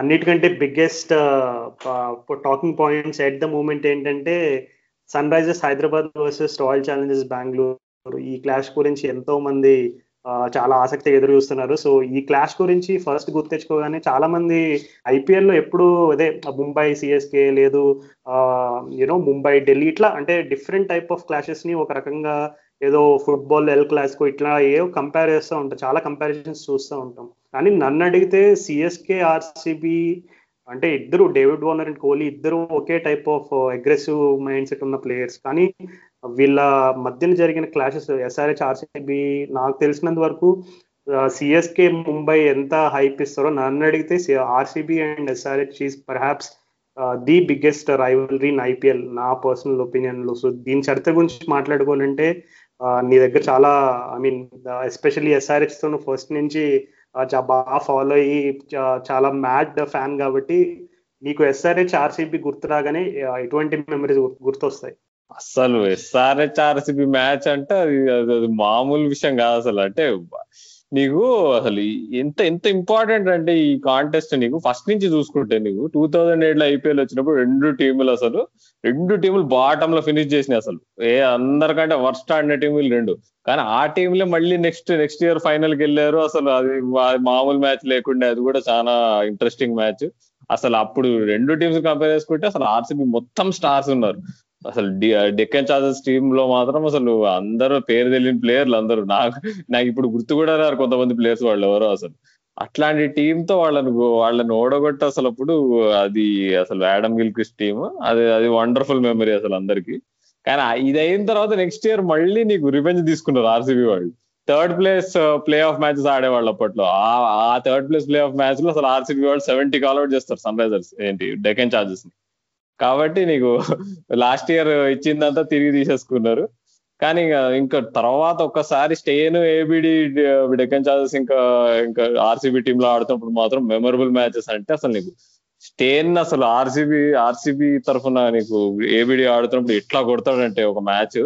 అన్నిటికంటే biggest talking points at the moment ఏంటంటే Sunrisers Hyderabad versus Royal Challengers Bengaluru. ఈ క్లాష్ గురించి ఎంతో మంది చాలా ఆసక్తి ఎదురు చూస్తున్నారు. సో ఈ క్లాష్ గురించి ఫస్ట్ గుర్తెచ్చుకోగానే చాలా మంది ఐపీఎల్లో ఎప్పుడు అదే ముంబై సిఎస్కే లేదు యూనో ముంబై ఢిల్లీ ఇట్లా అంటే డిఫరెంట్ టైప్ ఆఫ్ క్లాషెస్ని ఒక రకంగా ఏదో ఫుట్బాల్ ఎల్ క్లాస్కో ఇట్లా ఏవో కంపేర్ చేస్తూ ఉంటాం. చాలా కంపారిజన్స్ చూస్తూ ఉంటాం. కానీ నన్ను అడిగితే సిఎస్కే ఆర్సీబీ అంటే ఇద్దరు డేవిడ్ వార్నర్ అండ్ కోహ్లీ ఇద్దరు ఒకే type of aggressive mindset ఉన్న ప్లేయర్స్ కానీ వీళ్ళ మధ్యన జరిగిన క్లాషెస్ ఎస్ఆర్హెచ్ ఆర్సీబీ నాకు తెలిసినంత వరకు uh, సిఎస్కే ముంబై ఎంత హైప్ ఇస్తారో నన్ను అడిగితే RCB and SRH is perhaps the biggest rivalry in IPL నా పర్సనల్ ఒపీనియన్లో. సో దీని చరిత్ర గురించి మాట్లాడుకోవాలంటే uh, నీ దగ్గర చాలా ఐ మీన్ ఎస్పెషల్లీ ఎస్ఆర్హెచ్తో ఫస్ట్ నుంచి బాగా ఫాలో అయ్యి చాలా మ్యాడ్ ఫ్యాన్ కాబట్టి నీకు ఎస్ఆర్హెచ్ ఆర్సీబీ గుర్తు రాగానే ఎటువంటి మెమరీస్ గుర్తొస్తాయి. అసలు ఎస్ఆర్హెచ్ ఆర్సీబీ మ్యాచ్ అంటే అది అది మామూలు విషయం కాదు అసలు. అంటే నీకు అసలు ఎంత ఎంత ఇంపార్టెంట్ అంటే ఈ కాంటెస్ట్ నీకు ఫస్ట్ నుంచి చూసుకుంటే నీకు టూ థౌజండ్ ఎయిట్లో ఐపీఎల్ వచ్చినప్పుడు రెండు టీములు అసలు రెండు టీములు బాటమ్లో ఫినిష్ చేసినాయి అసలు. ఏ అందరికంటే వర్స్ట్ ఆడిన టీములు రెండు. కానీ ఆ టీంలే మళ్ళీ నెక్స్ట్ నెక్స్ట్ ఇయర్ ఫైనల్కి వెళ్ళారు అసలు. అది మామూలు మ్యాచ్ లేకుండా అది కూడా చాలా ఇంట్రెస్టింగ్ మ్యాచ్ అసలు అప్పుడు రెండు టీమ్స్ కంపేర్ చేసుకుంటే అసలు ఆర్సీబీ మొత్తం స్టార్స్ ఉన్నారు. అసలు డెక్కన్ చార్జెస్ టీమ్లో మాత్రం అసలు అందరూ పేరు తెలియని ప్లేయర్లు అందరూ. నాకు నాకు ఇప్పుడు గుర్తు కూడా రారు కొంతమంది ప్లేయర్స్ వాళ్ళు ఎవరో అసలు. అట్లాంటి టీమ్తో వాళ్ళని వాళ్ళని ఓడగొట్టి అసలు అప్పుడు అది అసలు యాడమ్ గిల్క్రిస్ టీమ్ అది అది వండర్ఫుల్ మెమరీ అసలు అందరికి. కానీ ఇది అయిన తర్వాత నెక్స్ట్ ఇయర్ మళ్ళీ నీకు రివెంజ్ తీసుకున్నారు ఆర్సీబీ వాళ్ళు. Third place play off matches ఆడేవాళ్ళు అప్పట్లో. ఆ థర్డ్ ప్లేస్ ప్లే ఆఫ్ మ్యాచ్లో అసలు ఆర్సీబీ వాళ్ళు సెవెంటీ కాల్అౌట్ చేస్తారు సన్ రైజర్స్ ఏంటి డెకెన్ చార్జెస్ని. కాబట్టి నీకు లాస్ట్ ఇయర్ ఇచ్చిందంతా తిరిగి తీసేసుకున్నారు. కానీ ఇంకా ఇంకా తర్వాత ఒక్కసారి స్టేన్ ఏబిడి డెక్కన్ చార్జెస్ ఇంకా ఇంకా ఆర్సీబీ టీమ్లో ఆడుతున్నప్పుడు మాత్రం మెమరబుల్ మ్యాచెస్ అంటే అసలు నీకు స్టేన్ అసలు ఆర్సీబీ ఆర్సీబీ తరఫున నీకు ఏబిడి ఆడుతున్నప్పుడు ఎట్లా కొడతాడంటే ఒక మ్యాచ్.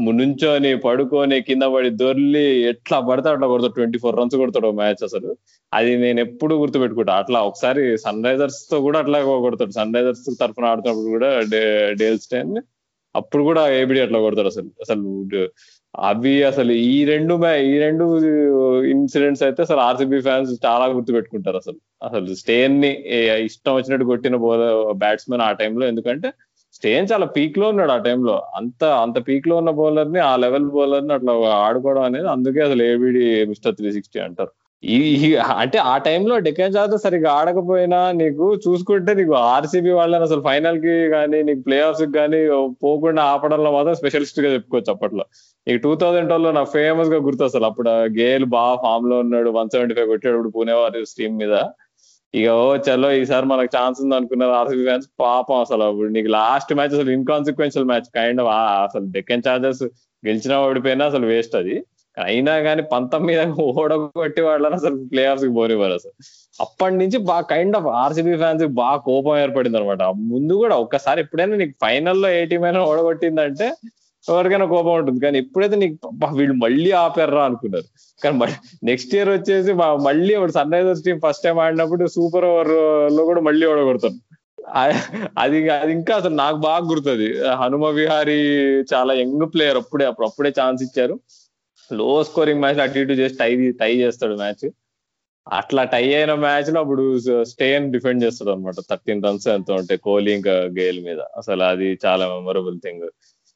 నుంచొని పడుకొని కింద పడి దొర్లి ఎట్లా పడితే అట్లా కొడతాడు. ట్వంటీ ఫోర్ రన్స్ కొడతాడు మ్యాచ్ అసలు. అది నేను ఎప్పుడు గుర్తుపెట్టుకుంటా. అట్లా ఒకసారి సన్ రైజర్స్తో కూడా అట్లా కొడతాడు. సన్ రైజర్స్ తరఫున ఆడుతున్నప్పుడు కూడా డేల్ స్టేన్ అప్పుడు కూడా ఏబిడి అట్లా కొడతాడు అసలు. అసలు అవి అసలు ఈ రెండు ఈ రెండు ఇన్సిడెంట్స్ అయితే అసలు ఆర్సీబీ ఫ్యాన్స్ చాలా గుర్తు పెట్టుకుంటారు అసలు. అసలు స్టేన్ని ఇష్టం వచ్చినట్టు కొట్టిన బౌలర్ బ్యాట్స్మెన్ ఆ టైంలో ఎందుకంటే స్టేన్ చాలా పీక్లో ఉన్నాడు ఆ టైంలో అంత అంత పీక్లో ఉన్న బౌలర్ని ఆ లెవెల్ బౌలర్ని అట్లా ఆడుకోవడం అనేది అందుకే అసలు ఏబిడి మిస్టర్ త్రీ సిక్స్టీ అంటారు. ఈ అంటే ఆ టైంలో డెక్కన్ చార్జర్స్ సరిగ్గా ఆడకపోయినా నీకు చూసుకుంటే నీకు ఆర్సీబీ వాళ్ళని అసలు ఫైనల్కి కానీ నీకు ప్లే ఆఫ్స్కి కానీ పోకుండా ఆపడంలో మాత్రం స్పెషలిస్ట్గా చెప్పుకోవచ్చు అప్పట్లో. ఈ టూ థౌసండ్లో నాకు ఫేమస్గా గుర్తు అసలు. అప్పుడు గేల్ బాగా ఫామ్లో ఉన్నాడు వన్ సెవెంటీ ఫైవ్ కొట్టాడు ఇప్పుడు పూణే వారియర్స్ టీం మీద. ఇక ఓ చలో ఈసారి మనకు ఛాన్స్ ఉంది అనుకున్నారు ఆర్సీబీ ఫ్యాన్స్ పాపం అసలు అప్పుడు నీకు లాస్ట్ మ్యాచ్ అసలు ఇన్కాన్సిక్వెన్షియల్ మ్యాచ్ కైండ్ ఆఫ్ అసలు డెక్కన్ చార్జర్స్ గెలిచినా ఓడిపోయినా అసలు వేస్ట్ అది. అయినా కానీ పంతం మీద ఓడగొట్టి వాళ్ళని అసలు ప్లే ఆఫ్స్కి పోనివ్వరు అసలు. అప్పటి నుంచి బాగా కైండ్ ఆఫ్ ఆర్సీబీ ఫ్యాన్స్ బాగా కోపం ఏర్పడింది అనమాట ముందు కూడా ఒక్కసారి ఎప్పుడైనా నీకు ఫైనల్లో ఏ టీం అయినా ఓడగొట్టిందంటే ఎవరికైనా కోపం ఉంటుంది. కానీ ఎప్పుడైతే నీకు వీళ్ళు మళ్ళీ ఆపేర్రా అనుకున్నారు. కానీ నెక్స్ట్ ఇయర్ వచ్చేసి మళ్ళీ మళ్ళీ Sunrisers team first time ఆడినప్పుడు సూపర్ ఓవర్లో కూడా మళ్ళీ ఓడగొడతారు. అది అది ఇంకా అసలు నాకు బాగా గుర్తుంది. హనుమ విహారీ చాలా యంగ్ ప్లేయర్ అప్పుడే అప్పుడు అప్పుడే ఛాన్స్ ఇచ్చారు. లో స్కోరింగ్ మ్యాచ్ అటు ఇటు చేసి టై టై చేస్తాడు మ్యాచ్ అట్లా టై అయిన మ్యాచ్లో అప్పుడు స్టేన్ డిఫెండ్ చేస్తాడు అనమాట థర్టీన్ రన్స్ ఎంత ఉంటాయి. కోహ్లీ ఇంకా గేల్ మీద. అసలు అది చాలా మెమొరబుల్ థింగ్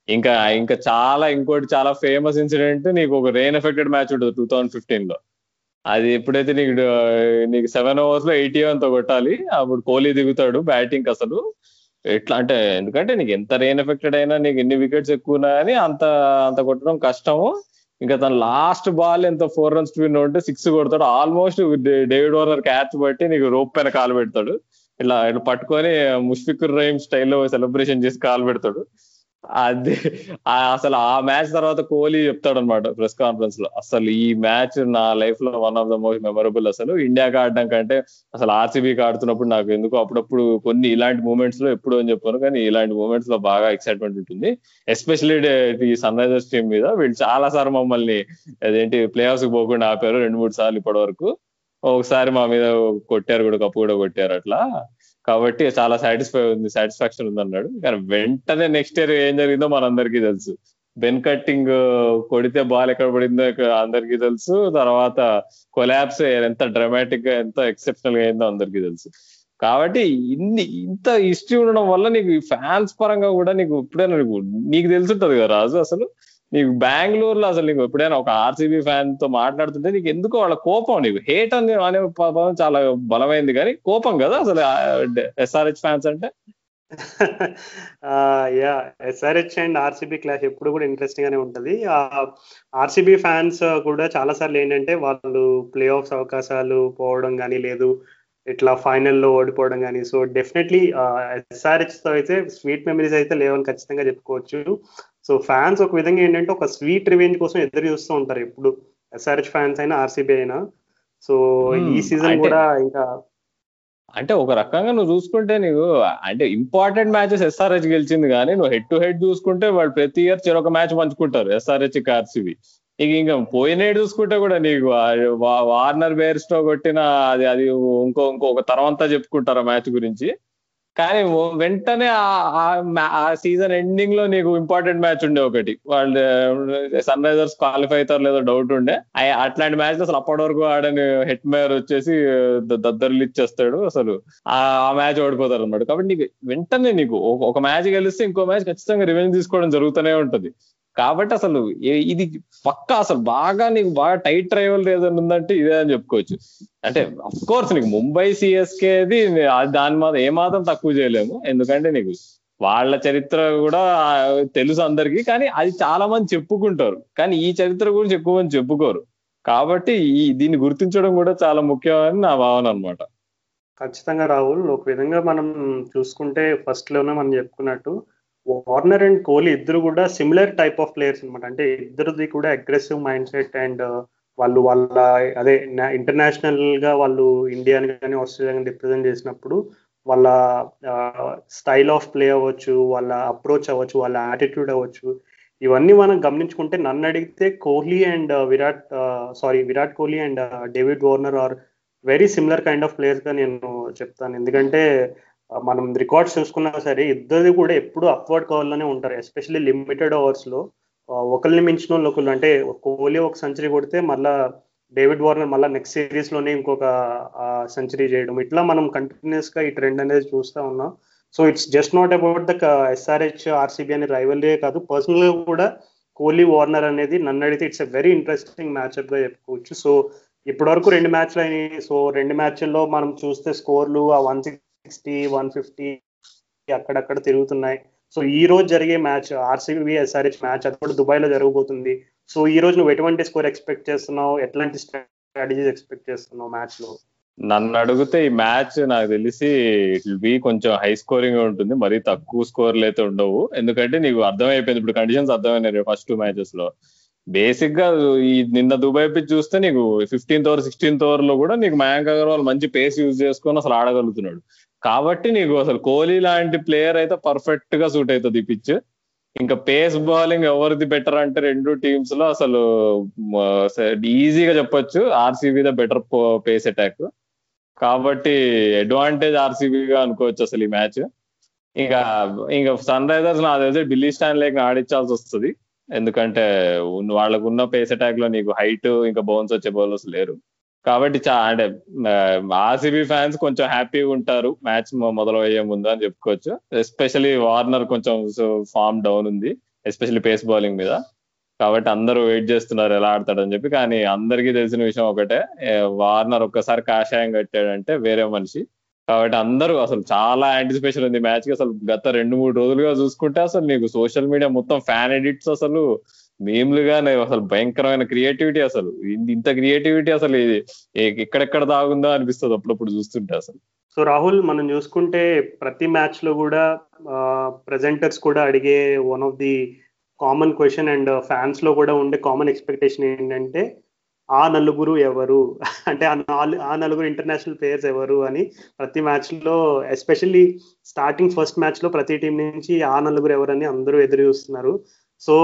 ఇంకా ఇంకా చాలా ఇంకోటి చాలా ఫేమస్ ఇన్సిడెంట్ నీకు ఒక రెయిన్ ఎఫెక్టెడ్ మ్యాచ్ ఉంటుంది టూ థౌసండ్ ఫిఫ్టీన్లో. అది ఎప్పుడైతే నీకు నీకు సెవెన్ ఓవర్స్లో ఎయిటీ అంత కొట్టాలి అప్పుడు కోహ్లీ దిగుతాడు బ్యాటింగ్ అసలు. ఎట్లా అంటే ఎందుకంటే నీకు ఎంత రెయిన్ ఎఫెక్టెడ్ అయినా నీకు ఎన్ని వికెట్స్ ఎక్కువ ఉన్నా కానీ అంత అంత కొట్టడం కష్టము. ఇంకా తన లాస్ట్ బాల్ ఎంత ఫోర్ రన్స్ విన్ ఉంటే సిక్స్ కొడతాడు. ఆల్మోస్ట్ డేవిడ్ వార్నర్ క్యాచ్ బట్టి నీకు రోప్ పైన కాలు పెడతాడు. ఇట్లా ఇట్లా పట్టుకొని ముష్ఫికుర్ రహీం స్టైల్లో సెలబ్రేషన్ చేసి కాలు పెడతాడు. అది అసలు ఆ మ్యాచ్ తర్వాత కోహ్లీ చెప్తాడు అనమాట ప్రెస్ కాన్ఫరెన్స్లో అసలు ఈ మ్యాచ్ నా లైఫ్లో one of the most memorable అసలు. ఇండియాకి ఆడడం కంటే అసలు ఆర్సీబీకి ఆడుతున్నప్పుడు నాకు ఎందుకు అప్పుడప్పుడు కొన్ని ఇలాంటి మూమెంట్స్లో ఎప్పుడు అని చెప్పాను. కానీ ఇలాంటి మూమెంట్స్లో బాగా ఎక్సైట్మెంట్ ఉంటుంది. ఎస్పెషల్లీ ఈ సన్ రైజర్స్ టీం మీద వీళ్ళు చాలా సార్లు మమ్మల్ని అదేంటి ప్లే ఆఫ్స్కి పోకుండా ఆపారు రెండు మూడు సార్లు ఇప్పటి వరకు ఒకసారి మా మీద కొట్టారు కూడా కప్పు కూడా కొట్టారు అట్లా. కాబట్టి చాలా సాటిస్ఫై ఉంది సాటిస్ఫాక్షన్ ఉంది అన్నాడు. కానీ వెంటనే నెక్స్ట్ ఇయర్ ఏం జరిగిందో మనందరికీ తెలుసు. బెన్ కట్టింగ్ కొడితే బాల్ ఎక్కడ పడిందో అందరికీ తెలుసు. తర్వాత కొలాబ్స్ ఎంత డ్రామాటిక్గా ఎంత ఎక్సెప్షనల్గా అయిందో అందరికీ తెలుసు. కాబట్టి ఇన్ని ఇంత హిస్టరీ ఉండడం వల్ల నీకు ఫ్యాన్స్ పరంగా కూడా నీకు ఇప్పుడే నీకు నీకు తెలుసుంటది కదా రాజు అసలు. నీకు బెంగళూరులో అసలు నీకు ఎప్పుడైనా ఒక ఆర్సీబీ ఫ్యాన్తో మాట్లాడుతుంటే నీకు ఎందుకో వాళ్ళ కోపం నీకు. హేట్ అని అనే పదం చాలా బలమైంది కానీ కోపం కదా అసలు ఎస్ఆర్హెచ్ ఫ్యాన్స్ అంటే? <laughs> Yeah SRH and RCB clash ఎప్పుడు కూడా ఇంట్రెస్టింగ్ గానే ఉంటది. ఆర్సీబీ ఫ్యాన్స్ కూడా చాలా సార్లు ఏంటంటే వాళ్ళు ప్లే ఆఫ్స్ అవకాశాలు పోవడం కానీ లేదు ఇట్లా ఫైనల్లో ఓడిపోవడం కానీ సో డెఫినెట్లీ ఎస్ఆర్హెచ్తో అయితే స్వీట్ మెమరీస్ అయితే లేవని ఖచ్చితంగా చెప్పుకోవచ్చు. సో ఫ్యాన్స్ ఒక విధంగా ఏంటంటే ఒక స్వీట్ రివెంజ్ కోసం ఎదురు చూస్తూ ఉంటారు ఎప్పుడు. ఎస్ఆర్హెచ్ ఫ్యాన్స్ అయినా ఆర్సీబీ అయినా. సో ఈ సీజన్ కూడా ఇంకా అంటే ఒక రకంగా నువ్వు చూసుకుంటే నీకు అంటే ఇంపార్టెంట్ మ్యాచెస్ ఎస్ఆర్హెచ్ గెలిచింది కానీ నువ్వు హెడ్ టు హెడ్ చూసుకుంటే వాళ్ళు ప్రతి ఇయర్ చెరొక మ్యాచ్ పంచుకుంటారు ఎస్ఆర్హెచ్ ఆర్సీబీ ఇక ఇంకా పోయినేడు చూసుకుంటే కూడా నీకు వార్నర్ బేర్స్టో కొట్టిన అది అది ఇంకో ఇంకొక తరమంతా చెప్పుకుంటారు ఆ మ్యాచ్ గురించి. కానీ వెంటనే ఆ సీజన్ ఎండింగ్లో నీకు ఇంపార్టెంట్ మ్యాచ్ ఉండే ఒకటి. వాళ్ళు సన్ రైజర్స్ క్వాలిఫై అవుతారు లేదో డౌట్ ఉండే. అట్లాంటి మ్యాచ్ అసలు అప్పటి వరకు ఆడని హెట్ మేయర్ వచ్చేసి దద్దరులు ఇచ్చేస్తాడు అసలు. ఆ మ్యాచ్ ఓడిపోతారు అనమాట కాబట్టి నీకు వెంటనే నీకు ఒక మ్యాచ్ గెలిస్తే ఇంకో మ్యాచ్ ఖచ్చితంగా రివెంజ్ తీసుకోవడం జరుగుతూనే ఉంటది. కాబట్టి అసలు ఇది పక్కా అసలు బాగా నీకు బాగా టైట్ ట్రైవల్ ఏదైనా ఉందంటే ఇదే అని చెప్పుకోవచ్చు. అంటే అఫ్ కోర్స్ నీకు ముంబై సిఎస్కేది దాని మాత్రం ఏమాత్రం తక్కువ చేయలేము. ఎందుకంటే నీకు వాళ్ళ చరిత్ర కూడా తెలుసు అందరికీ కానీ అది చాలా మంది చెప్పుకుంటారు. కానీ ఈ చరిత్ర గురించి ఎక్కువ మంది చెప్పుకోరు. కాబట్టి ఈ దీన్ని గుర్తించడం కూడా చాలా ముఖ్యమని నా భావన అనమాట ఖచ్చితంగా రాహుల్ ఒక విధంగా మనం చూసుకుంటే ఫస్ట్లోనే మనం చెప్పుకున్నట్టు వార్నర్ అండ్ కోహ్లీ ఇద్దరు కూడా సిమిలర్ టైప్ ఆఫ్ ప్లేయర్స్ అనమాట అంటే ఇద్దరిది కూడా అగ్రెసివ్ మైండ్ సెట్ అండ్ వాళ్ళు వాళ్ళ అదే ఇంటర్నేషనల్గా వాళ్ళు ఇండియాని కానీ ఆస్ట్రేలియా కానీ రిప్రజెంట్ చేసినప్పుడు వాళ్ళ స్టైల్ ఆఫ్ ప్లే అవ్వచ్చు వాళ్ళ అప్రోచ్ అవ్వచ్చు వాళ్ళ యాటిట్యూడ్ అవ్వచ్చు. ఇవన్నీ మనం గమనించుకుంటే నన్ను అడిగితే Kohli and Virat sorry Virat Kohli and David Warner are very similar kind of ప్లేయర్స్గా నేను చెప్తాను. ఎందుకంటే మనం రికార్డ్స్ చూసుకున్నా సరే ఇద్దరు కూడా ఎప్పుడు అప్వర్డ్ కవర్లోనే ఉంటారు. ఎస్పెషల్లీ లిమిటెడ్ ఓవర్స్లో ఒకరిని మించిన వాళ్ళు ఒకళ్ళు. అంటే కోహ్లీ ఒక సెంచరీ కొడితే మళ్ళా డేవిడ్ వార్నర్ మళ్ళీ నెక్స్ట్ సిరీస్లోనే ఇంకొక సెంచరీ చేయడం. ఇట్లా మనం కంటిన్యూస్గా ఈ ట్రెండ్ అనేది చూస్తూ ఉన్నాం. So it's just not about the SRH RCB అనే రైవల్రీ కాదు. పర్సనల్గా కూడా కోహ్లీ వార్నర్ అనేది నన్ను అడిగితే ఇట్స్ ఎ వెరీ ఇంట్రెస్టింగ్ మ్యాచ్అప్గా చెప్పుకోవచ్చు. సో ఇప్పటి వరకు రెండు మ్యాచ్లు అయినాయి. సో రెండు మ్యాచ్ల్లో మనం చూస్తే స్కోర్లు ఆ వన్ సిక్స్టీ వన్ ఫిఫ్టీ అక్కడక్కడ తిరుగుతున్నాయి. సో ఈ రోజు జరిగే మ్యాచ్ ఆర్సీబీ ఎస్ఆర్హెచ్ మ్యాచ్ అది కూడా దుబాయ్లో జరగబోతుంది. సో ఈ రోజు నువ్వు ఎటువంటి స్కోర్ ఎక్స్పెక్ట్ చేస్తున్నావు? ఎట్లాంటి స్ట్రాటజీస్ ఎక్స్పెక్ట్ చేస్తున్నావు మ్యాచ్లో నన్ను అడిగితే ఈ మ్యాచ్ నాకు తెలిసి ఇట్ బి కొంచెం హై స్కోరింగ్ ఉంటుంది. మరి తక్కువ స్కోర్లు అయితే ఉండవు. ఎందుకంటే నీకు అర్థమైపోయింది. ఇప్పుడు కండిషన్స్ అర్థమైనాయి ఫస్ట్ టూ మ్యాచెస్లో బేసిక్గా ఈ నిన్న దుబాయ్ పిచ్ చూస్తే నీకు ఫిఫ్టీన్త్ ఓవర్ సిక్స్టీన్త్ ఓవర్లో కూడా నీకు మయాంక్ అగర్వాల్ మంచి పేస్ యూజ్ చేసుకొని అసలు ఆడగలుగుతున్నాడు. కాబట్టి నీకు అసలు కోహ్లీ లాంటి ప్లేయర్ అయితే పర్ఫెక్ట్గా సూట్ అవుతుంది ఈ పిచ్ ఇంకా పేస్ బౌలింగ్ ఎవరిది బెటర్ అంటే రెండు టీమ్స్లో అసలు ఈజీగా చెప్పొచ్చు. RCB the better pace attack కాబట్టి అడ్వాంటేజ్ ఆర్సీబీగా అనుకోవచ్చు అసలు ఈ మ్యాచ్ ఇంకా ఇంకా సన్ రైజర్స్ నాకు తెలిసి ఢిల్లీ స్టాండ్ లేక ఆడించాల్సి వస్తుంది. ఎందుకంటే వాళ్ళకున్న పేస్ అటాక్లో నీకు హైట్ ఇంకా బౌన్స్ వచ్చే బౌలర్స్ లేరు. కాబట్టి చా అంటే ఆర్సీబీ ఫ్యాన్స్ కొంచెం హ్యాపీగా ఉంటారు. మ్యాచ్ మొదలయ్యే ముందు అని చెప్పుకోవచ్చు. ఎస్పెషలీ వార్నర్ కొంచెం ఫామ్ డౌన్ ఉంది. ఎస్పెషల్లీ పేస్ బౌలింగ్ మీద. కాబట్టి అందరూ వెయిట్ చేస్తున్నారు ఎలా ఆడతాడని చెప్పి. కానీ అందరికీ తెలిసిన విషయం ఒకటే. వార్నర్ ఒక్కసారి కాషాయం కట్టాడంటే వేరే మనిషి. కాబట్టి అందరూ అసలు చాలా యాంటిసిపేషన్ ఉంది. మ్యాచ్కి అసలు గత రెండు మూడు రోజులుగా చూసుకుంటే అసలు నీకు సోషల్ మీడియా మొత్తం ఫ్యాన్ ఎడిట్స్ అసలు మేములుగానే అసలు భయంకరమైన క్రియేటివిటీ అసలు. ఇంత క్రియేటివిటీ అసలు ఎక్కడెక్కడ దాగుందో అనిపిస్తుంది అప్పుడప్పుడు చూస్తుంటే అసలు. సో రాహుల్ మనం చూసుకుంటే ప్రతి మ్యాచ్లో కూడా ప్రెజెంటర్స్ కూడా అడిగే one of the common question and ఫ్యాన్స్లో కూడా ఉండే కామన్ ఎక్స్పెక్టేషన్ ఏంటంటే ఆ నలుగురు ఎవరు? <laughs> అంటే ఆ నలుగురు ఇంటర్నేషనల్ ప్లేయర్స్ ఎవరు అని ప్రతి మ్యాచ్లో ఎస్పెషల్లీ స్టార్టింగ్ ఫస్ట్ మ్యాచ్లో ప్రతి టీం నుంచి ఆ నలుగురు ఎవరని అందరూ ఎదురు చూస్తున్నారు. సో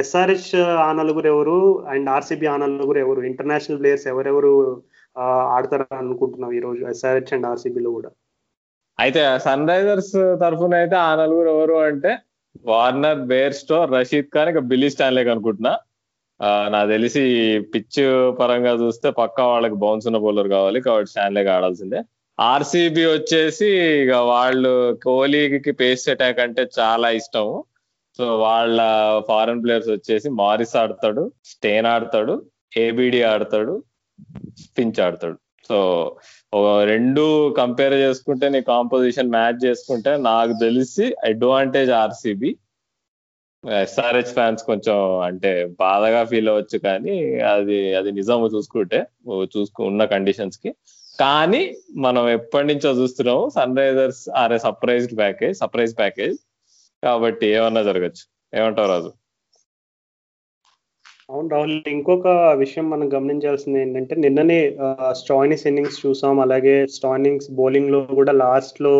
ఎస్ఆర్హెచ్ ఆ నలుగురు ఎవరు అండ్ ఆర్సీబీ ఆ నలుగురు ఎవరు? ఇంటర్నేషనల్ ప్లేయర్స్ ఎవరెవరు ఆడతారు అనుకుంటున్నాం ఈ రోజు ఎస్ఆర్హెచ్ అండ్ ఆర్సీబీలో కూడా? అయితే సన్ రైజర్స్ తరఫున అయితే ఆ నలుగురు ఎవరు అంటే Warner Bairstow Rashid Khan ఇక బిల్లీ స్టాన్లే అనుకుంటున్నా. నాకు తెలిసి పిచ్ పరంగా చూస్తే పక్కా వాళ్ళకి బౌన్స్ ఉన్న బౌలర్ కావాలి. కాబట్టి స్టాన్లే ఆడాల్సిందే. ఆర్సీబీ వచ్చేసి ఇక వాళ్ళు కోహ్లీకి పేస్ అటాక్ అంటే చాలా ఇష్టము. సో వాళ్ళ ఫారెన్ ప్లేయర్స్ వచ్చేసి మారిస్ ఆడతాడు స్టేన్ ఆడతాడు ఏబిడి ఆడతాడు ఫించ్ ఆడతాడు. సో రెండు కంపేర్ చేసుకుంటే నీ కాంపోజిషన్ మ్యాచ్ చేసుకుంటే నాకు తెలిసి అడ్వాంటేజ్ ఆర్సీబీ ఎస్ఆర్హెచ్ ఫ్యాన్స్ కొంచెం అంటే బాధగా ఫీల్ అవ్వచ్చు కానీ అది అది నిజం చూసుకుంటే చూసుకు ఉన్న కండిషన్స్కి. కానీ మనం ఎప్పటి నుంచో చూస్తున్నాము Sunrisers are a surprised package surprise package కాబట్టి ఏమన్నా జరగచ్చు. ఏమంటావు రాజు? అవును రాహుల్ ఇంకొక విషయం మనం గమనించాల్సింది ఏంటంటే నిన్ననే స్టాయినిస్ ఇన్నింగ్స్ చూసాం. అలాగే స్టాయినింగ్స్ బౌలింగ్లో కూడా లాస్ట్లో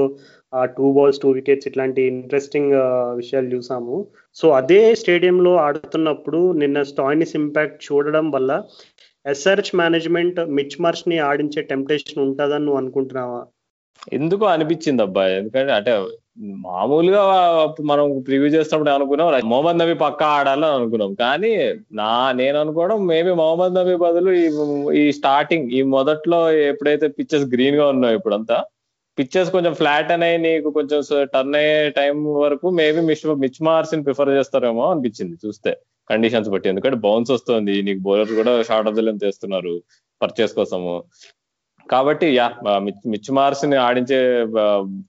టూ బాల్స్ టూ వికెట్స్ ఇట్లాంటి ఇంట్రెస్టింగ్ విషయాలు చూసాము. సో అదే స్టేడియంలో ఆడుతున్నప్పుడు నిన్న స్టాయినిస్ ఇంపాక్ట్ చూడడం వల్ల ఎస్ఆర్హెచ్ మేనేజ్మెంట్ మిచ్ మార్చ్ని ఆడించే టెంప్టేషన్ ఉంటుందని నువ్వు అనుకుంటున్నావా? ఎందుకో అనిపించింది అబ్బాయి ఎందుకంటే అంటే మామూలుగా మనం ప్రివ్యూ చేస్తున్నప్పుడు అనుకున్నాం మొహమ్మద్ నబీ పక్కా ఆడాలని అనుకున్నాం. కానీ నా నేను అనుకోవడం మేబీ మొహమ్మద్ నబీ బదులు ఈ ఈ స్టార్టింగ్ ఈ మొదట్లో ఎప్పుడైతే పిక్చర్స్ గ్రీన్గా ఉన్నాయో ఇప్పుడంతా పిక్చర్స్ కొంచెం ఫ్లాట్ అనేవి నీకు కొంచెం టర్న్ అయ్యే టైం వరకు మేబీ మిచ్ మిచ్ మార్స్ని ప్రిఫర్ చేస్తారేమో అనిపించింది చూస్తే కండిషన్స్ బట్టి. ఎందుకంటే బౌన్స్ వస్తుంది నీకు బౌలర్ కూడా షార్ట్ ఆఫ్ ద లెంత్ చేస్తున్నారు పర్చేస్ కోసము. కాబట్టి యా మిచ్ మార్స్ని ఆడించే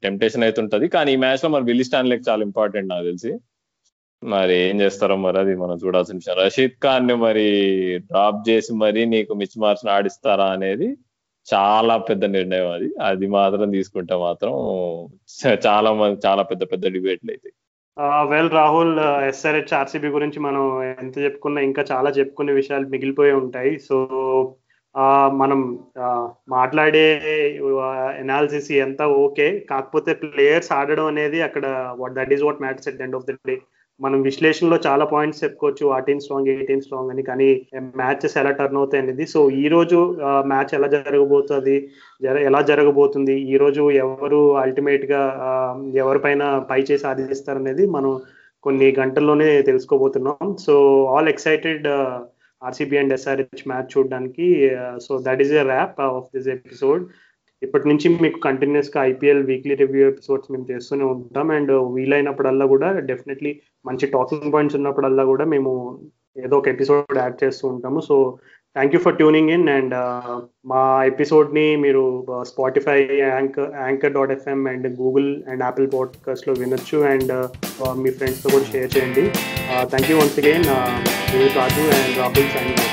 టెంప్టేషన్ అయితే ఉంటది. కానీ ఈ మ్యాచ్లో మరి విల్లీ స్టాన్లేక్ చాలా ఇంపార్టెంట్ నాకు తెలిసి. మరి ఏం చేస్తారో మరి అది మనం చూడాల్సిన విషయం. రషీద్ ఖాన్ని మరి డ్రాప్ చేసి మరి నీకు మిచ్ మార్స్ని ఆడిస్తారా అనేది చాలా పెద్ద నిర్ణయం అది. అది మాత్రం తీసుకుంటే మాత్రం చాలా మంది చాలా పెద్ద పెద్ద డిబేట్లు అయితే. వెల్ రాహుల్ ఎస్ఆర్హెచ్ ఆర్సీబీ గురించి మనం ఎంత చెప్పుకున్నా ఇంకా చాలా చెప్పుకునే విషయాలు మిగిలిపోయి ఉంటాయి. సో మనం మాట్లాడే ఎనాలిసిస్ ఎంత ఓకే కాకపోతే ప్లేయర్స్ ఆడడం అనేది అక్కడ what that is what matters at end of the day మనం విశ్లేషణలో చాలా పాయింట్స్ చెప్పుకోవచ్చు ఆ టీమ్ స్ట్రాంగ్ ఏ టీమ్ స్ట్రాంగ్ అని కానీ మ్యాచెస్ ఎలా టర్న్ అవుతాయి అనేది. సో ఈ రోజు మ్యాచ్ ఎలా జరగబోతుంది జర ఎలా జరగబోతుంది ఈ రోజు ఎవరు అల్టిమేట్గా ఎవరిపైన పై చేసి సాధిస్తారు అనేది మనం కొన్ని గంటల్లోనే తెలుసుకోబోతున్నాం. So all excited RCB and SRH match చూడడానికి so that is a wrap of this episode ఇప్పటి నుంచి మీకు కంటిన్యూస్గా ఐపీఎల్ వీక్లీ రివ్యూ ఎపిసోడ్స్ మేము చేస్తూనే ఉంటాం. అండ్ uh, వీలైనప్పుడల్లా కూడా డెఫినెట్లీ మంచి టాకింగ్ పాయింట్స్ ఉన్నప్పుడల్లా కూడా మేము ఏదో ఒక ఎపిసోడ్ యాడ్ చేస్తూ ఉంటాము. So thank you for tuning in and మా ఎపిసోడ్ని మీరు Spotify anchor anchor dot FM and Google and Apple పాడ్కాస్ట్లో వినొచ్చు అండ్ మీ ఫ్రెండ్స్తో కూడా షేర్ చేయండి. Thank you once again Raju and Rahul signing